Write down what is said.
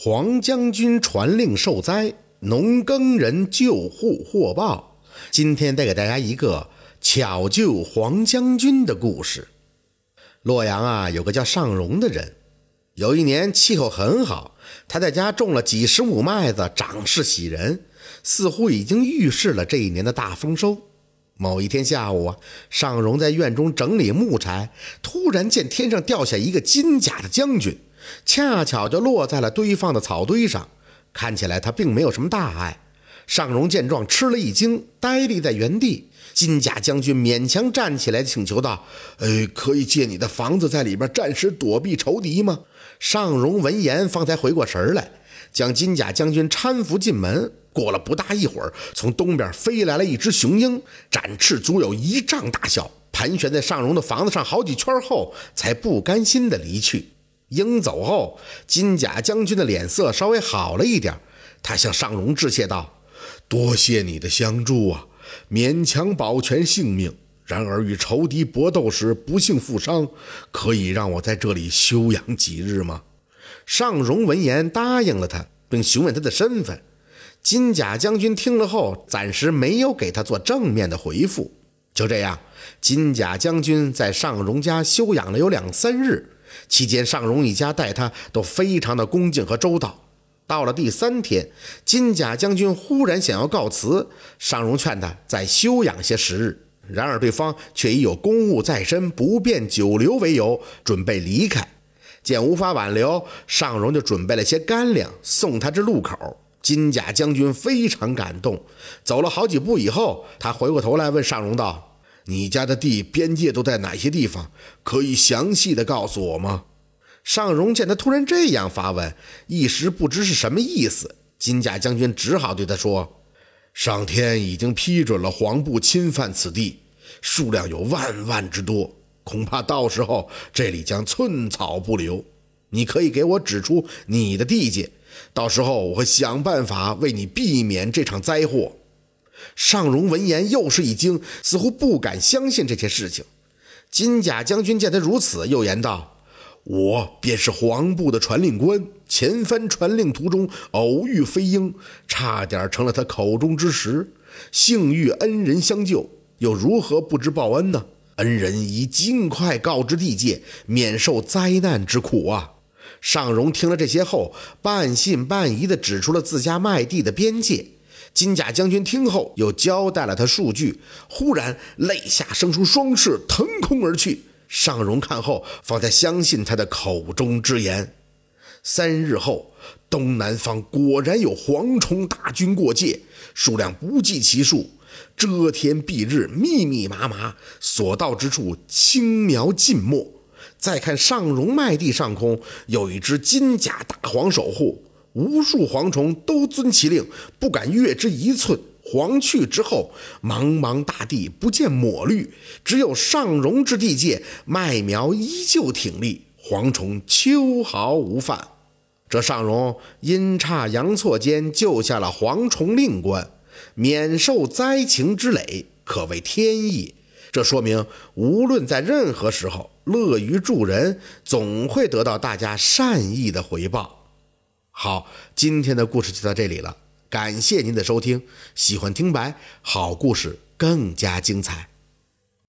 黄将军传令受灾，农耕人救护获报。今天带给大家一个巧救黄将军的故事。洛阳啊，有个叫尚荣的人。有一年气候很好，他在家种了几十亩麦子，长势喜人，似乎已经预示了这一年的大丰收。某一天下午啊，尚荣在院中整理木柴，突然见天上掉下一个金甲的将军。恰巧就落在了堆放的草堆上，看起来他并没有什么大碍。尚荣见状吃了一惊，呆立在原地。金甲将军勉强站起来，请求道：“呃，可以借你的房子，在里边暂时躲避仇敌吗？”尚荣闻言，方才回过神来，将金甲将军搀扶进门。过了不大一会儿，从东边飞来了一只雄鹰，展翅足有一丈大小，盘旋在尚荣的房子上好几圈后，才不甘心地离去。鹰走后，金甲将军的脸色稍微好了一点。他向尚荣致谢道：“多谢你的相助啊，勉强保全性命。然而与仇敌搏斗时不幸负伤，可以让我在这里休养几日吗？”尚荣闻言答应了他，并询问他的身份。金甲将军听了后，暂时没有给他做正面的回复。就这样，金甲将军在尚荣家休养了有两三日。期间，尚荣一家待他都非常的恭敬和周到。到了第三天，金甲将军忽然想要告辞，尚荣劝他再休养些时日。然而对方却以有公务在身，不便久留为由，准备离开。见无法挽留，尚荣就准备了些干粮送他至路口。金甲将军非常感动，走了好几步以后，他回过头来问尚荣道。你家的地边界都在哪些地方？可以详细的告诉我吗？尚荣见他突然这样发问，一时不知是什么意思。金甲将军只好对他说：“上天已经批准了黄部侵犯此地，数量有万万之多，恐怕到时候这里将寸草不留。你可以给我指出你的地界，到时候我会想办法为你避免这场灾祸。”尚荣闻言又是一惊，似乎不敢相信这些事情。金甲将军见他如此，又言道：“我便是黄部的传令官，前番传令途中偶遇飞鹰，差点成了他口中之食。幸遇恩人相救，又如何不知报恩呢？恩人已尽快告知地界，免受灾难之苦啊！”尚荣听了这些后，半信半疑地指出了自家麦地的边界。金甲将军听后，又交代了他数句，忽然肋下生出双翅，腾空而去。尚荣看后，方才相信他的口中之言。三日后，东南方果然有蝗虫大军过界，数量不计其数，遮天蔽日，密密麻麻，所到之处轻描尽没。再看尚荣麦地上空，有一只金甲大黄守护。无数蝗虫都遵其令，不敢越之一寸。黄去之后，茫茫大地不见抹绿，只有尚荣之地界，麦苗依旧挺立，蝗虫秋毫无犯。这尚荣阴差阳错间救下了蝗虫令官，免受灾情之累，可谓天意。这说明，无论在任何时候，乐于助人，总会得到大家善意的回报。好，今天的故事就到这里了，感谢您的收听。喜欢听白，好故事更加精彩。